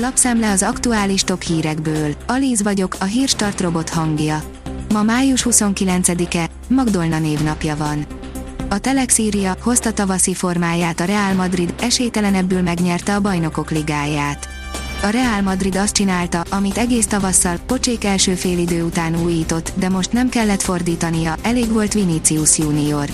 Lapszemle az aktuális top hírekből. Alíz vagyok, a hírstart robot hangja. Ma május 29-e, Magdolna névnapja van. A Telex írja, hozta tavaszi formáját a Real Madrid, esélytelenebbül megnyerte a bajnokok ligáját. A Real Madrid azt csinálta, amit egész tavasszal, pocsék első félidő után újított, de most nem kellett fordítania, elég volt Vinicius Junior.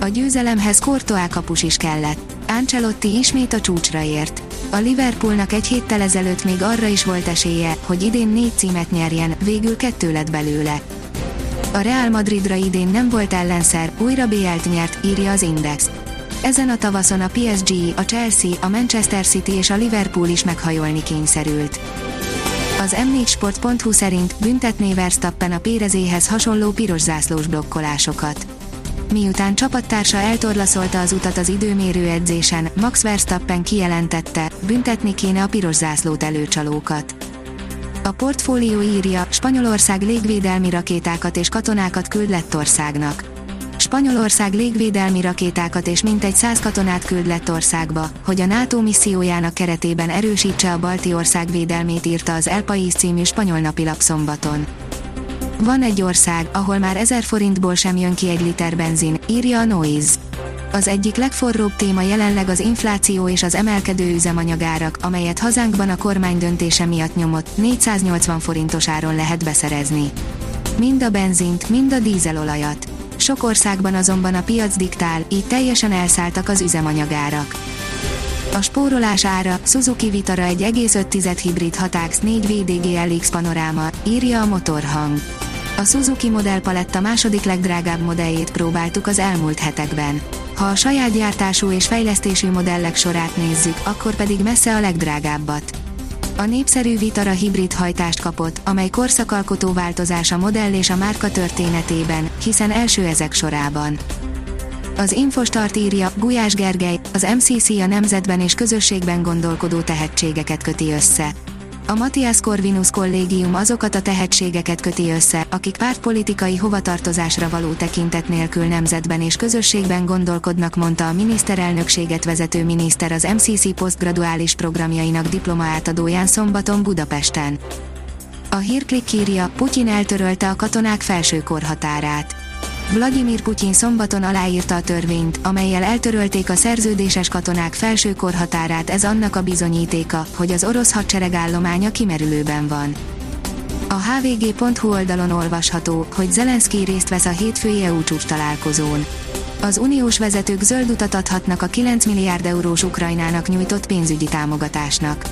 A győzelemhez Courtois kapus is kellett. Ancelotti ismét a csúcsra ért. A Liverpoolnak egy héttel ezelőtt még arra is volt esélye, hogy idén négy címet nyerjen, végül kettő lett belőle. A Real Madridra idén nem volt ellenszer, újra BL-t nyert, írja az Index. Ezen a tavaszon a PSG, a Chelsea, a Manchester City és a Liverpool is meghajolni kényszerült. Az m4sport.hu szerint büntetné Verstappen a Pérezéhez hasonló piros zászlós blokkolásokat. Miután csapattársa eltorlaszolta az utat az időmérő edzésen, Max Verstappen kijelentette, büntetni kéne a piros zászlót előcsalókat. A portfólió írja, Spanyolország légvédelmi rakétákat és katonákat küld Lettországnak. Spanyolország légvédelmi rakétákat és mintegy száz katonát küld Lettországba, hogy a NATO missziójának keretében erősítse a balti ország védelmét írta az El País című spanyol napilap szombaton. Van egy ország, ahol már 1000 forintból sem jön ki egy liter benzin, írja a Noise. Az egyik legforróbb téma jelenleg az infláció és az emelkedő üzemanyagárak, amelyet hazánkban a kormány döntése miatt nyomott, 480 forintos áron lehet beszerezni. Mind a benzint, mind a dízelolajat. Sok országban azonban a piac diktál, így teljesen elszálltak az üzemanyagárak. A spórolás ára, Suzuki Vitara 1,5 hibrid Hatax 4 VDG LX panoráma, írja a motorhang. A Suzuki modellpaletta második legdrágább modelljét próbáltuk az elmúlt hetekben. Ha a saját gyártású és fejlesztésű modellek sorát nézzük, akkor pedig messze a legdrágábbat. A népszerű Vitara hibrid hajtást kapott, amely korszakalkotó változás a modell és a márka történetében, hiszen első ezek sorában. Az Infostart írja, Gulyás Gergely, az MCC a nemzetben és közösségben gondolkodó tehetségeket köti össze. A Matthias Corvinus kollégium azokat a tehetségeket köti össze, akik pártpolitikai hovatartozásra való tekintet nélkül nemzetben és közösségben gondolkodnak, mondta a miniszterelnökséget vezető miniszter az MCC posztgraduális programjainak diploma átadóján szombaton Budapesten. A hírklik írja, Putyin eltörölte a katonák felső korhatárát. Vladimir Putyin szombaton aláírta a törvényt, amelyel eltörölték a szerződéses katonák felső korhatárát ez annak a bizonyítéka, hogy az orosz hadsereg állománya kimerülőben van. A hvg.hu oldalon olvasható, hogy Zelenszky részt vesz a hétfői EU csúcs találkozón. Az uniós vezetők zöld utat adhatnak a 9 milliárd eurós Ukrajnának nyújtott pénzügyi támogatásnak.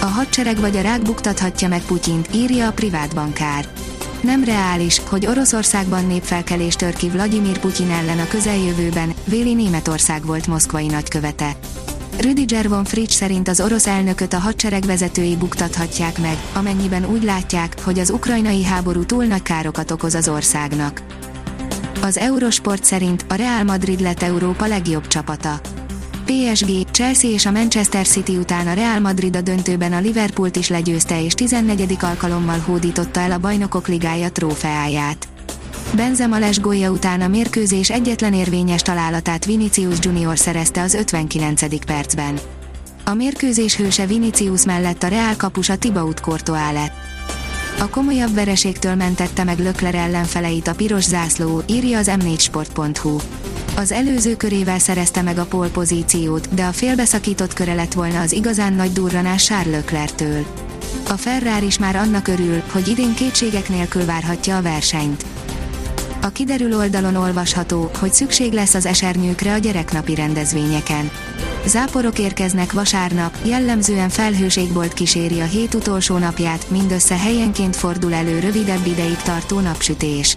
A hadsereg vagy a rák buktathatja meg Putyint, írja a privát bankár nem reális, hogy Oroszországban népfelkelés tör ki Vladimir Putyin ellen a közeljövőben, véli Németország volt moszkvai nagykövete. Rüdiger von Fritsch szerint az orosz elnököt a hadsereg vezetői buktathatják meg, amennyiben úgy látják, hogy az ukrajnai háború túl nagy károkat okoz az országnak. Az Eurosport szerint a Real Madrid lett Európa legjobb csapata. PSG, Chelsea és a Manchester City után a Real Madrid a döntőben a Liverpoolt is legyőzte és 14. alkalommal hódította el a bajnokok ligája trófeáját. Benzema lesgója után a mérkőzés egyetlen érvényes találatát Vinicius Junior szerezte az 59. percben. A mérkőzés hőse Vinicius mellett a Real kapusa Thibaut Courtois lett. A komolyabb vereségtől mentette meg Lökler ellenfeleit a piros zászló, írja az m4sport.hu. Az előző körével szerezte meg a pole pozíciót, de a félbeszakított köre lett volna az igazán nagy durranás Charles Leclerc-től. A Ferrari is már annak örül, hogy idén kétségek nélkül várhatja a versenyt. A kiderül oldalon olvasható, hogy szükség lesz az esernyőkre a gyereknapi rendezvényeken. Záporok érkeznek vasárnap, jellemzően felhős égbolt kíséri a hét utolsó napját, mindössze helyenként fordul elő rövidebb ideig tartó napsütés.